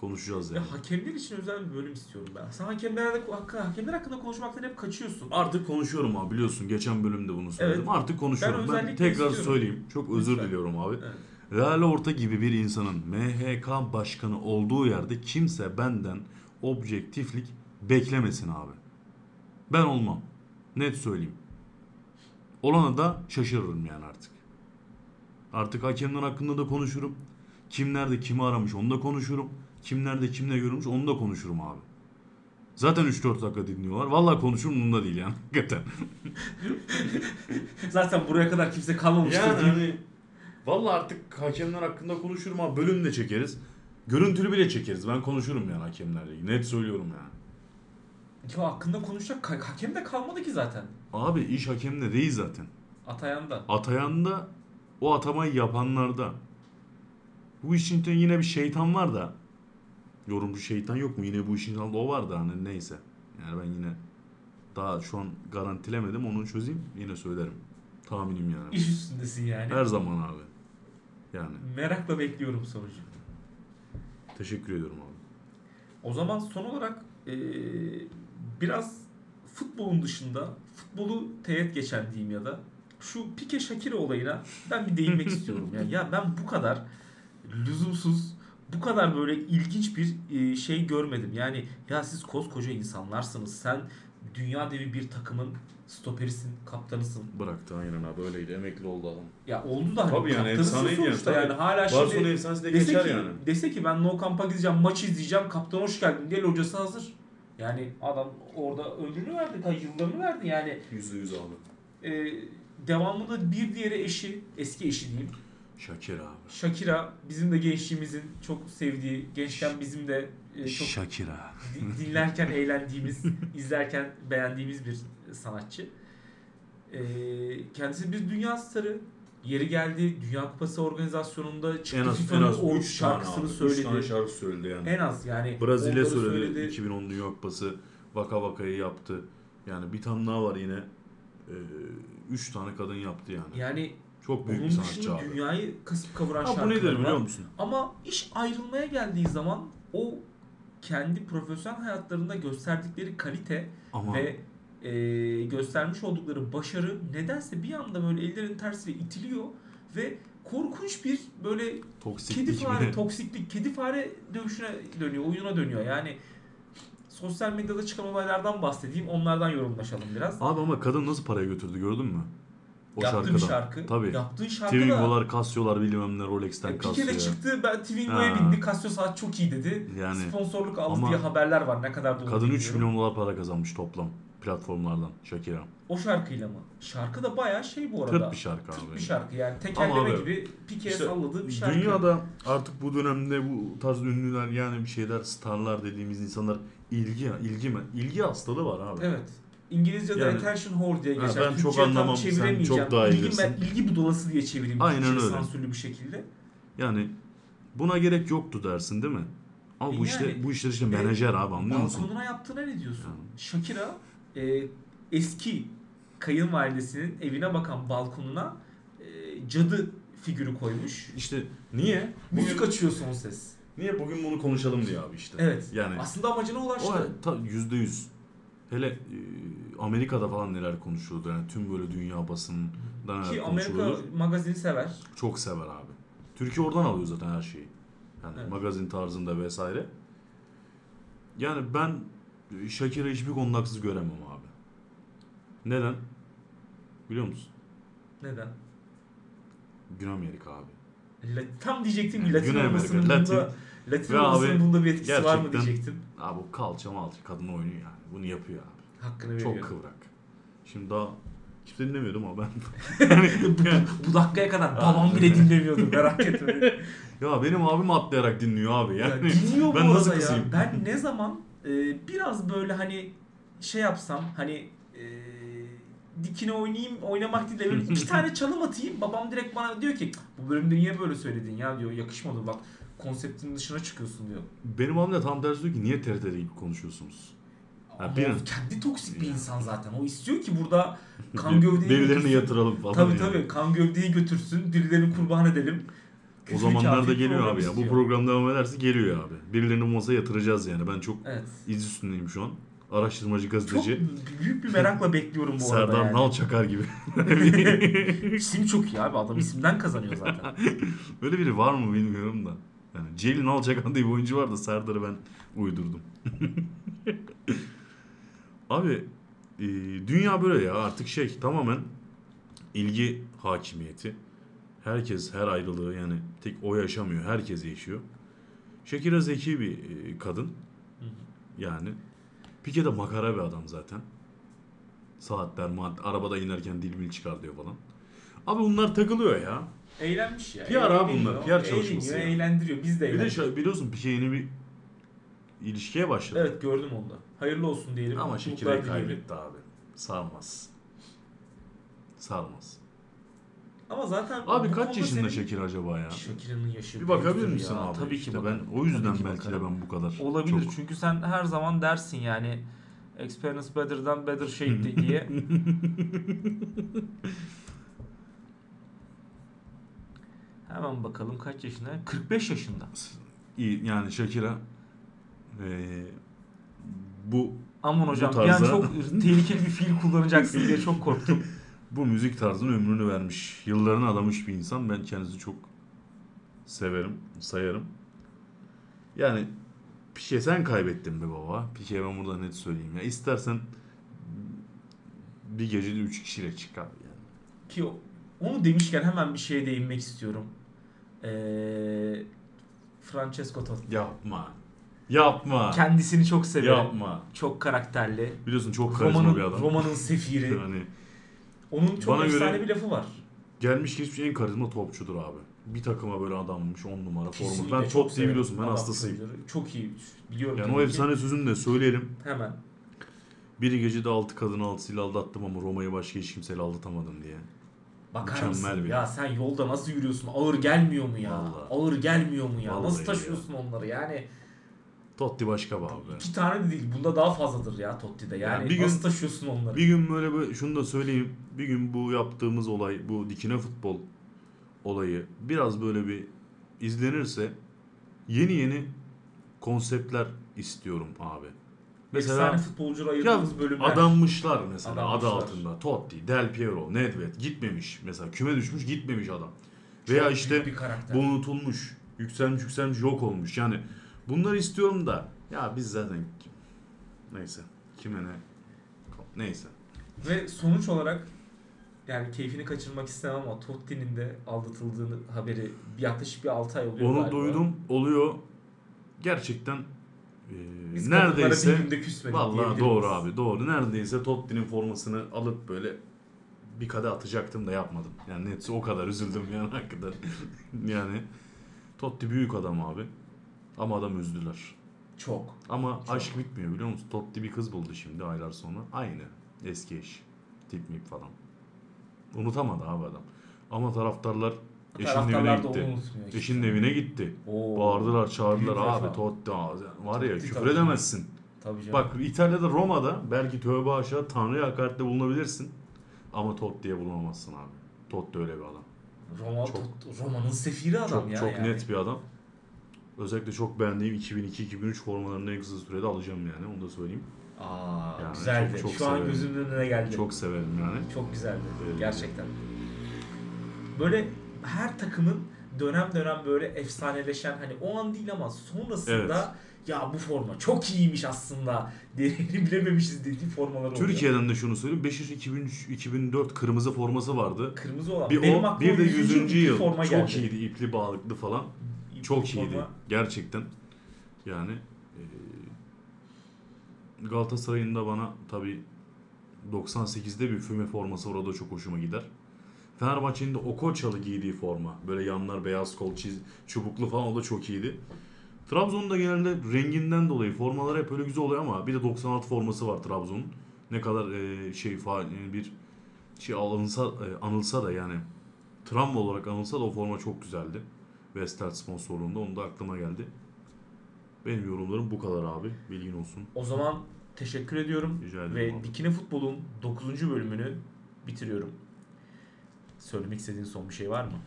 Speaker 2: konuşacağız yani.
Speaker 1: Ya hakemler için özel bir bölüm istiyorum ben. Sen hakemlerde hakemler hakkında konuşmaktan hep kaçıyorsun.
Speaker 2: Artık konuşuyorum abi biliyorsun geçen bölümde bunu söyledim.
Speaker 1: Evet.
Speaker 2: Artık konuşuyorum.
Speaker 1: Ben
Speaker 2: Ben, tekrar
Speaker 1: istiyorum.
Speaker 2: söyleyeyim. Çok özür
Speaker 1: Lütfen.
Speaker 2: diliyorum abi.
Speaker 1: Evet.
Speaker 2: Real Orta gibi bir insanın MHK başkanı olduğu yerde kimse benden objektiflik beklemesin abi. Ben olmam. Net söyleyeyim. Olana da şaşırırım yani artık. Artık hakemler hakkında da konuşurum. Kim nerede kimi aramış onu da konuşurum. Kim nerede kimle görülmüş onu da konuşurum abi. Zaten 3-4 dakika dinliyorlar. Vallahi konuşurum bunda değil yani. Hakikaten.
Speaker 1: Zaten buraya kadar kimse kalmamıştır
Speaker 2: Yani
Speaker 1: diyeyim.
Speaker 2: hani vallahi artık hakemler hakkında konuşurum abi. Bölüm de çekeriz. Görüntülü bile çekeriz. Ben konuşurum yani hakemlerle. Net söylüyorum yani.
Speaker 1: Ya hakkında konuşacak ka- hakem de kalmadı ki zaten.
Speaker 2: Abi iş hakemde değil zaten.
Speaker 1: Atayanda.
Speaker 2: Atayanda o atamayı yapanlarda. Bu işin içinde yine bir şeytan var da. Yorumcu şeytan yok mu? Yine bu işin altında o var da hani neyse. Yani ben yine daha şu an garantilemedim. Onu çözeyim yine söylerim. Tahminim yani.
Speaker 1: İş üstündesin yani.
Speaker 2: Her zaman abi. Yani
Speaker 1: Merakla bekliyorum sonucu.
Speaker 2: teşekkür ediyorum abi.
Speaker 1: O zaman son olarak eee, biraz futbolun dışında futbolu teğet geçen diyeyim ya da şu Pike Shakira olayına ben bir değinmek istiyorum. Yani ya ben bu kadar lüzumsuz bu kadar böyle ilginç bir e, şey görmedim. Yani ya siz koskoca insanlarsınız. Sen dünya devi bir takımın stoperisin, kaptanısın.
Speaker 2: Bıraktı aynen abi öyleydi. Emekli oldu adam.
Speaker 1: Ya oldu da hani
Speaker 2: Tabii yani
Speaker 1: kaptanısın
Speaker 2: yani,
Speaker 1: sonuçta
Speaker 2: tabii.
Speaker 1: yani. Hala
Speaker 2: Barcelona
Speaker 1: şimdi
Speaker 2: efsanesi de geçer
Speaker 1: ki,
Speaker 2: yani.
Speaker 1: dese ki ben No Camp'a gideceğim, maç izleyeceğim, kaptan hoş geldin diye hocası hazır. Yani adam orada ömrünü verdi, ta yıllarını verdi yani.
Speaker 2: Yüzde yüz abi.
Speaker 1: E, devamında bir diğeri eşi, eski eşi diyeyim.
Speaker 2: Şakir abi.
Speaker 1: Shakira bizim de gençliğimizin çok sevdiği, gençken bizim de e, çok
Speaker 2: Şakira.
Speaker 1: di- dinlerken eğlendiğimiz, izlerken beğendiğimiz bir sanatçı. E, kendisi bir dünya starı. Yeri geldi Dünya Kupası organizasyonunda çıktı
Speaker 2: En az en az
Speaker 1: o
Speaker 2: 3
Speaker 1: şarkısını
Speaker 2: tane
Speaker 1: söyledi.
Speaker 2: 3 tane şarkı söyledi yani.
Speaker 1: En az yani.
Speaker 2: Brezilya
Speaker 1: onları
Speaker 2: söyledi, 2010 Dünya Kupası Vaka Vaka'yı yaptı. Yani bir tane daha var yine. 3 tane kadın yaptı yani.
Speaker 1: Yani
Speaker 2: Çok büyük
Speaker 1: onun
Speaker 2: bir sanatçı abi.
Speaker 1: dünyayı kasıp kavuran
Speaker 2: Ha bu nedir biliyor musun?
Speaker 1: Ama iş ayrılmaya geldiği zaman o kendi profesyonel hayatlarında gösterdikleri kalite
Speaker 2: Ama
Speaker 1: ve e, göstermiş oldukları başarı nedense bir anda böyle ellerin tersiyle itiliyor ve korkunç bir böyle kedi
Speaker 2: toksiklik
Speaker 1: fare
Speaker 2: mi?
Speaker 1: toksiklik kedi fare dövüşüne dönüyor oyuna dönüyor yani sosyal medyada çıkan olaylardan bahsedeyim onlardan yorumlaşalım biraz.
Speaker 2: Abi ama kadın nasıl paraya götürdü gördün mü? O
Speaker 1: Yaptığı
Speaker 2: şarkıdan.
Speaker 1: bir şarkı.
Speaker 2: Tabii.
Speaker 1: Yaptığı şarkı
Speaker 2: Twingo'lar, Casio'lar bilmem ne Rolex'ten
Speaker 1: E, Pike
Speaker 2: Casio.
Speaker 1: de çıktı ben Twingo'ya bindi Casio saat çok iyi dedi.
Speaker 2: Yani
Speaker 1: Sponsorluk aldı diye haberler var ne kadar doğru
Speaker 2: kadın 3
Speaker 1: bilmiyorum.
Speaker 2: milyon dolar para kazanmış toplam platformlardan Shakira.
Speaker 1: O şarkıyla mı? Şarkı da bayağı şey bu arada.
Speaker 2: Tırt bir şarkı
Speaker 1: Tırt
Speaker 2: abi.
Speaker 1: bir şarkı yani tekerleme
Speaker 2: abi,
Speaker 1: gibi Pike'ye
Speaker 2: İşte
Speaker 1: salladığı bir şarkı.
Speaker 2: Dünyada artık bu dönemde bu tarz ünlüler yani bir şeyler starlar dediğimiz insanlar ilgi ilgi mi? İlgi hastalığı var abi.
Speaker 1: Evet. İngilizce'de
Speaker 2: Yani-
Speaker 1: attention whore diye geçer.
Speaker 2: ben çok
Speaker 1: Türkçe'ye tam
Speaker 2: anlamam, sen çok daha iyi
Speaker 1: İlgi, ben,
Speaker 2: bilirsin.
Speaker 1: ilgi budalası diye çevireyim.
Speaker 2: Aynen
Speaker 1: Türkçe
Speaker 2: öyle.
Speaker 1: Sansürlü bir şekilde.
Speaker 2: Yani buna gerek yoktu dersin değil mi? Ama bu
Speaker 1: Yani-
Speaker 2: işte bu işler işte
Speaker 1: E,
Speaker 2: menajer abi anlıyor musun?
Speaker 1: Balkonuna yaptığına ne diyorsun?
Speaker 2: Yani.
Speaker 1: Shakira e, eski kayınvalidesinin evine bakan balkonuna e, cadı figürü koymuş.
Speaker 2: İşte niye?
Speaker 1: Müzik
Speaker 2: Bugün,
Speaker 1: açıyor son ses.
Speaker 2: niye bugün bunu konuşalım diye abi işte.
Speaker 1: Evet.
Speaker 2: Yani
Speaker 1: Aslında amacına ulaştı.
Speaker 2: o yüzde yüz. Hele e, Amerika'da falan neler konuşuluyordu yani tüm böyle dünya basınında neler
Speaker 1: Ki Amerika magazini sever.
Speaker 2: Çok sever abi. Türkiye oradan alıyor zaten her şeyi. Yani
Speaker 1: Evet.
Speaker 2: magazin tarzında vesaire. Yani ben Shakira hiçbir konuda haksız göremem abi. Neden? Biliyor musun?
Speaker 1: Neden?
Speaker 2: Güney Amerika abi.
Speaker 1: La- Tam diyecektim ki
Speaker 2: Yani
Speaker 1: Latin
Speaker 2: Güney
Speaker 1: olmasının
Speaker 2: Amerika,
Speaker 1: bunda Latin
Speaker 2: Ve
Speaker 1: olmasının
Speaker 2: abi,
Speaker 1: bunda bir etkisi var mı
Speaker 2: gerçekten-
Speaker 1: diyecektim.
Speaker 2: Abi bu kalça malça kadın oynuyor yani. Bunu yapıyor abi.
Speaker 1: Hakkını
Speaker 2: Çok
Speaker 1: veriyorum.
Speaker 2: kıvrak. Şimdi daha kimse dinlemiyordum ama ben.
Speaker 1: bu, bu dakikaya kadar babam bile dinlemiyordu merak etme.
Speaker 2: ya benim abim atlayarak dinliyor abi
Speaker 1: Ya
Speaker 2: yani.
Speaker 1: dinliyor bu
Speaker 2: ben nasıl
Speaker 1: arada ya.
Speaker 2: kızayım?
Speaker 1: Ben ne zaman e, biraz böyle hani şey yapsam hani e, dikine oynayayım oynamak değil de böyle iki tane çalım atayım babam direkt bana diyor ki bu bölümde niye böyle söyledin ya diyor yakışmadı bak konseptin dışına çıkıyorsun diyor.
Speaker 2: Benim abim de tam tersi diyor ki niye TRT'de gibi konuşuyorsunuz? Ha, bir-
Speaker 1: kendi toksik bir insan zaten. O istiyor ki burada kan gövdeyi
Speaker 2: Birilerini
Speaker 1: götürsün.
Speaker 2: yatıralım falan.
Speaker 1: Tabii
Speaker 2: yani.
Speaker 1: tabii kan gövdeyi götürsün birilerini kurban edelim.
Speaker 2: O
Speaker 1: Küfür
Speaker 2: zamanlarda
Speaker 1: kafir
Speaker 2: geliyor abi ya. Bu
Speaker 1: istiyor.
Speaker 2: program devam ederse geliyor abi. Birilerini bu masaya yatıracağız yani. Ben çok
Speaker 1: Evet.
Speaker 2: iz üstündeyim şu an. Araştırmacı
Speaker 1: Çok
Speaker 2: gazeteci.
Speaker 1: büyük bir merakla bekliyorum bu arada
Speaker 2: Serdar
Speaker 1: yani.
Speaker 2: Nal Çakar gibi.
Speaker 1: İsim çok iyi abi. Adam isimden kazanıyor zaten.
Speaker 2: Öyle biri var mı bilmiyorum da. Yani Celil Nal Çakar diye bir oyuncu var da Serdar'ı ben uydurdum. abi e, dünya böyle ya artık şey tamamen ilgi hakimiyeti. Herkes her ayrılığı yani tek o yaşamıyor. Herkes yaşıyor. Shakira zeki bir e, kadın. Yani. Pike de makara bir adam zaten. Saatler, mad arabada inerken dil bil çıkar diyor falan. Abi bunlar takılıyor ya.
Speaker 1: Eğlenmiş ya.
Speaker 2: PR abi bunlar, PR çalışması
Speaker 1: eğleniyor, eğlendiriyor. Biz de
Speaker 2: Bir de biliyorsun Pike yeni bir ilişkiye başladı.
Speaker 1: Evet gördüm onu da. Hayırlı olsun diyelim.
Speaker 2: Ama
Speaker 1: dileyelim.
Speaker 2: kaybetti abi. Sarmaz. Sarmaz.
Speaker 1: Ama zaten
Speaker 2: Abi
Speaker 1: bu
Speaker 2: kaç
Speaker 1: konuda
Speaker 2: yaşında
Speaker 1: senin-
Speaker 2: Shakira acaba ya?
Speaker 1: Shakira'nın yaşı
Speaker 2: Bir bakabilir
Speaker 1: büyüktür
Speaker 2: misin
Speaker 1: ya.
Speaker 2: abi?
Speaker 1: Tabii
Speaker 2: işte
Speaker 1: ki
Speaker 2: ben
Speaker 1: bakarım.
Speaker 2: o yüzden
Speaker 1: Tabii ki
Speaker 2: belki de
Speaker 1: bakarım.
Speaker 2: ben bu kadar
Speaker 1: Olabilir
Speaker 2: çok
Speaker 1: çünkü sen her zaman dersin yani experience better than better shape diye. Hemen bakalım kaç yaşında? 45 yaşında.
Speaker 2: iyi yani Shakira eee, bu
Speaker 1: Aman hocam
Speaker 2: Bu
Speaker 1: bir an
Speaker 2: tarzda-
Speaker 1: çok tehlikeli bir fiil kullanacaksın diye çok korktum.
Speaker 2: bu müzik tarzının ömrünü vermiş, yıllarını adamış bir insan. Ben kendisini çok severim, sayarım. Yani Pike sen kaybettin be baba. Pike ben burada net söyleyeyim. Ya istersen bir gecede 3 kişiyle çıkar yani.
Speaker 1: Ki onu demişken hemen bir şeye değinmek istiyorum. Ee, Francesco Totti.
Speaker 2: Yapma. Yapma.
Speaker 1: Kendisini çok severim.
Speaker 2: Yapma.
Speaker 1: Çok karakterli.
Speaker 2: Biliyorsun çok karizma
Speaker 1: Roma'nın,
Speaker 2: bir adam.
Speaker 1: Roma'nın sefiri.
Speaker 2: Yani
Speaker 1: Onun çok
Speaker 2: Bana
Speaker 1: efsane
Speaker 2: göre-
Speaker 1: bir lafı var.
Speaker 2: gelmiş geçmiş en karizma topçudur abi. Bir takıma böyle adammış 10 numara.
Speaker 1: Kesinlikle
Speaker 2: Ben
Speaker 1: çok severim.
Speaker 2: biliyorsun ben
Speaker 1: Adam
Speaker 2: hastasıyım.
Speaker 1: Çok iyi. Biliyorum.
Speaker 2: Yani
Speaker 1: tabii
Speaker 2: o
Speaker 1: ki.
Speaker 2: efsane sözünü de söyleyelim.
Speaker 1: Hemen.
Speaker 2: Bir gecede 6 kadın 6'sıyla aldattım ama Roma'yı başka hiç kimseyle aldatamadım diye.
Speaker 1: Bakar
Speaker 2: Mükemmel
Speaker 1: mısın?
Speaker 2: bir-
Speaker 1: Ya sen yolda nasıl yürüyorsun? Ağır gelmiyor mu ya?
Speaker 2: Vallahi.
Speaker 1: Ağır gelmiyor mu ya?
Speaker 2: Vallahi
Speaker 1: nasıl taşıyorsun onları? Yani
Speaker 2: Totti başka be abi.
Speaker 1: iki tane de değil. Bunda daha fazladır ya Totti'de. Yani
Speaker 2: Ya bir gün-
Speaker 1: nasıl taşıyorsun onları?
Speaker 2: Bir gün böyle, böyle şunu da söyleyeyim. Bir gün bu yaptığımız olay, bu dikine futbol olayı biraz böyle bir izlenirse yeni yeni konseptler istiyorum abi. Mesela
Speaker 1: Efsane futbolcular
Speaker 2: ya
Speaker 1: ayırdığımız bölümler.
Speaker 2: adammışlar mesela
Speaker 1: Adammışlar.
Speaker 2: adı altında. Totti, Del Piero, Nedved gitmemiş. Mesela küme düşmüş gitmemiş adam.
Speaker 1: Çok
Speaker 2: Veya işte bu unutulmuş, yükselmiş yükselmiş yok olmuş. Yani bunları istiyorum da ya biz zaten neyse kime ne neyse.
Speaker 1: Ve sonuç olarak yani keyfini kaçırmak istemem ama Totti'nin de aldatıldığını haberi yaklaşık bir 6 ay oluyor
Speaker 2: Onu
Speaker 1: galiba.
Speaker 2: duydum oluyor. Gerçekten e,
Speaker 1: Biz
Speaker 2: neredeyse vallahi doğru abi doğru. Neredeyse Totti'nin formasını alıp böyle bir kade atacaktım da yapmadım. Yani netse o kadar üzüldüm yani hakikaten. yani Totti büyük adam abi. Ama adam üzdüler.
Speaker 1: Çok.
Speaker 2: Ama aşk bitmiyor biliyor musun? Totti bir kız buldu şimdi aylar sonra. Aynı. Eski eş. Tip mip falan. Unutamadı abi adam. Ama taraftarlar eşinin evine gitti.
Speaker 1: işte.
Speaker 2: Eşinin evine gitti.
Speaker 1: Oo.
Speaker 2: Bağırdılar, çağırdılar
Speaker 1: Büyük
Speaker 2: abi. Totti var ya
Speaker 1: Totti
Speaker 2: küfür
Speaker 1: tabii.
Speaker 2: edemezsin.
Speaker 1: Tabii canım.
Speaker 2: Bak İtalya'da Roma'da belki tövbe aşağı Tanrı'ya hakarette bulunabilirsin. Ama Totti'ye bulunamazsın abi. Totti öyle bir adam.
Speaker 1: Roma,
Speaker 2: çok-
Speaker 1: Roma'nın sefiri adam
Speaker 2: çok
Speaker 1: ya.
Speaker 2: çok
Speaker 1: yani.
Speaker 2: net bir adam. Özellikle çok beğendiğim 2002-2003 formalarını en kısa sürede alacağım yani onu da söyleyeyim.
Speaker 1: Aa,
Speaker 2: Yani
Speaker 1: güzeldi.
Speaker 2: çok- çok
Speaker 1: Şu an
Speaker 2: severim.
Speaker 1: gözümün önüne geldi.
Speaker 2: Çok severim yani.
Speaker 1: Çok güzeldi.
Speaker 2: Evet.
Speaker 1: Gerçekten. Böyle her takımın dönem dönem böyle efsaneleşen hani o an değil ama sonrasında ya bu forma çok iyiymiş aslında değerini bilememişiz dediği formalar oluyor.
Speaker 2: Türkiye'den de şunu söyleyeyim. Beşiktaş 2003 2004 kırmızı forması vardı.
Speaker 1: Kırmızı olan.
Speaker 2: Bir
Speaker 1: Benim
Speaker 2: o bir de 100.
Speaker 1: ipli
Speaker 2: yıl.
Speaker 1: forma
Speaker 2: Çok
Speaker 1: geldi.
Speaker 2: iyiydi. ipli bağlıklı falan. Çok
Speaker 1: forma.
Speaker 2: iyiydi. Gerçekten. Yani e, Galatasaray'ın da bana tabi 98'de bir füme forması var. O da çok hoşuma gider. Fenerbahçe'nin de Okoçalı giydiği forma. Böyle yanlar beyaz kol çiz, çubuklu falan o da çok iyiydi. Trabzon'un da genelde renginden dolayı formaları hep öyle güzel oluyor ama bir de 96 forması var Trabzon'un. Ne kadar e, şey fa- yani bir şey alınsa e, anılsa da yani travma olarak anılsa da o forma çok güzeldi. Vestel sponsorluğunda onu da aklıma geldi. Benim yorumlarım bu kadar abi. Bilgin olsun.
Speaker 1: O zaman teşekkür ediyorum.
Speaker 2: Rica ederim
Speaker 1: Ve
Speaker 2: abi.
Speaker 1: Dikine Futbol'un 9. bölümünü bitiriyorum. Söylemek istediğin son bir şey var mı?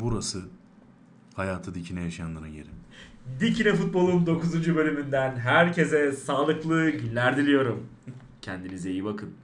Speaker 2: Burası hayatı dikine yaşayanların yeri.
Speaker 1: Dikine Futbol'un 9. bölümünden herkese sağlıklı günler diliyorum. Kendinize iyi bakın.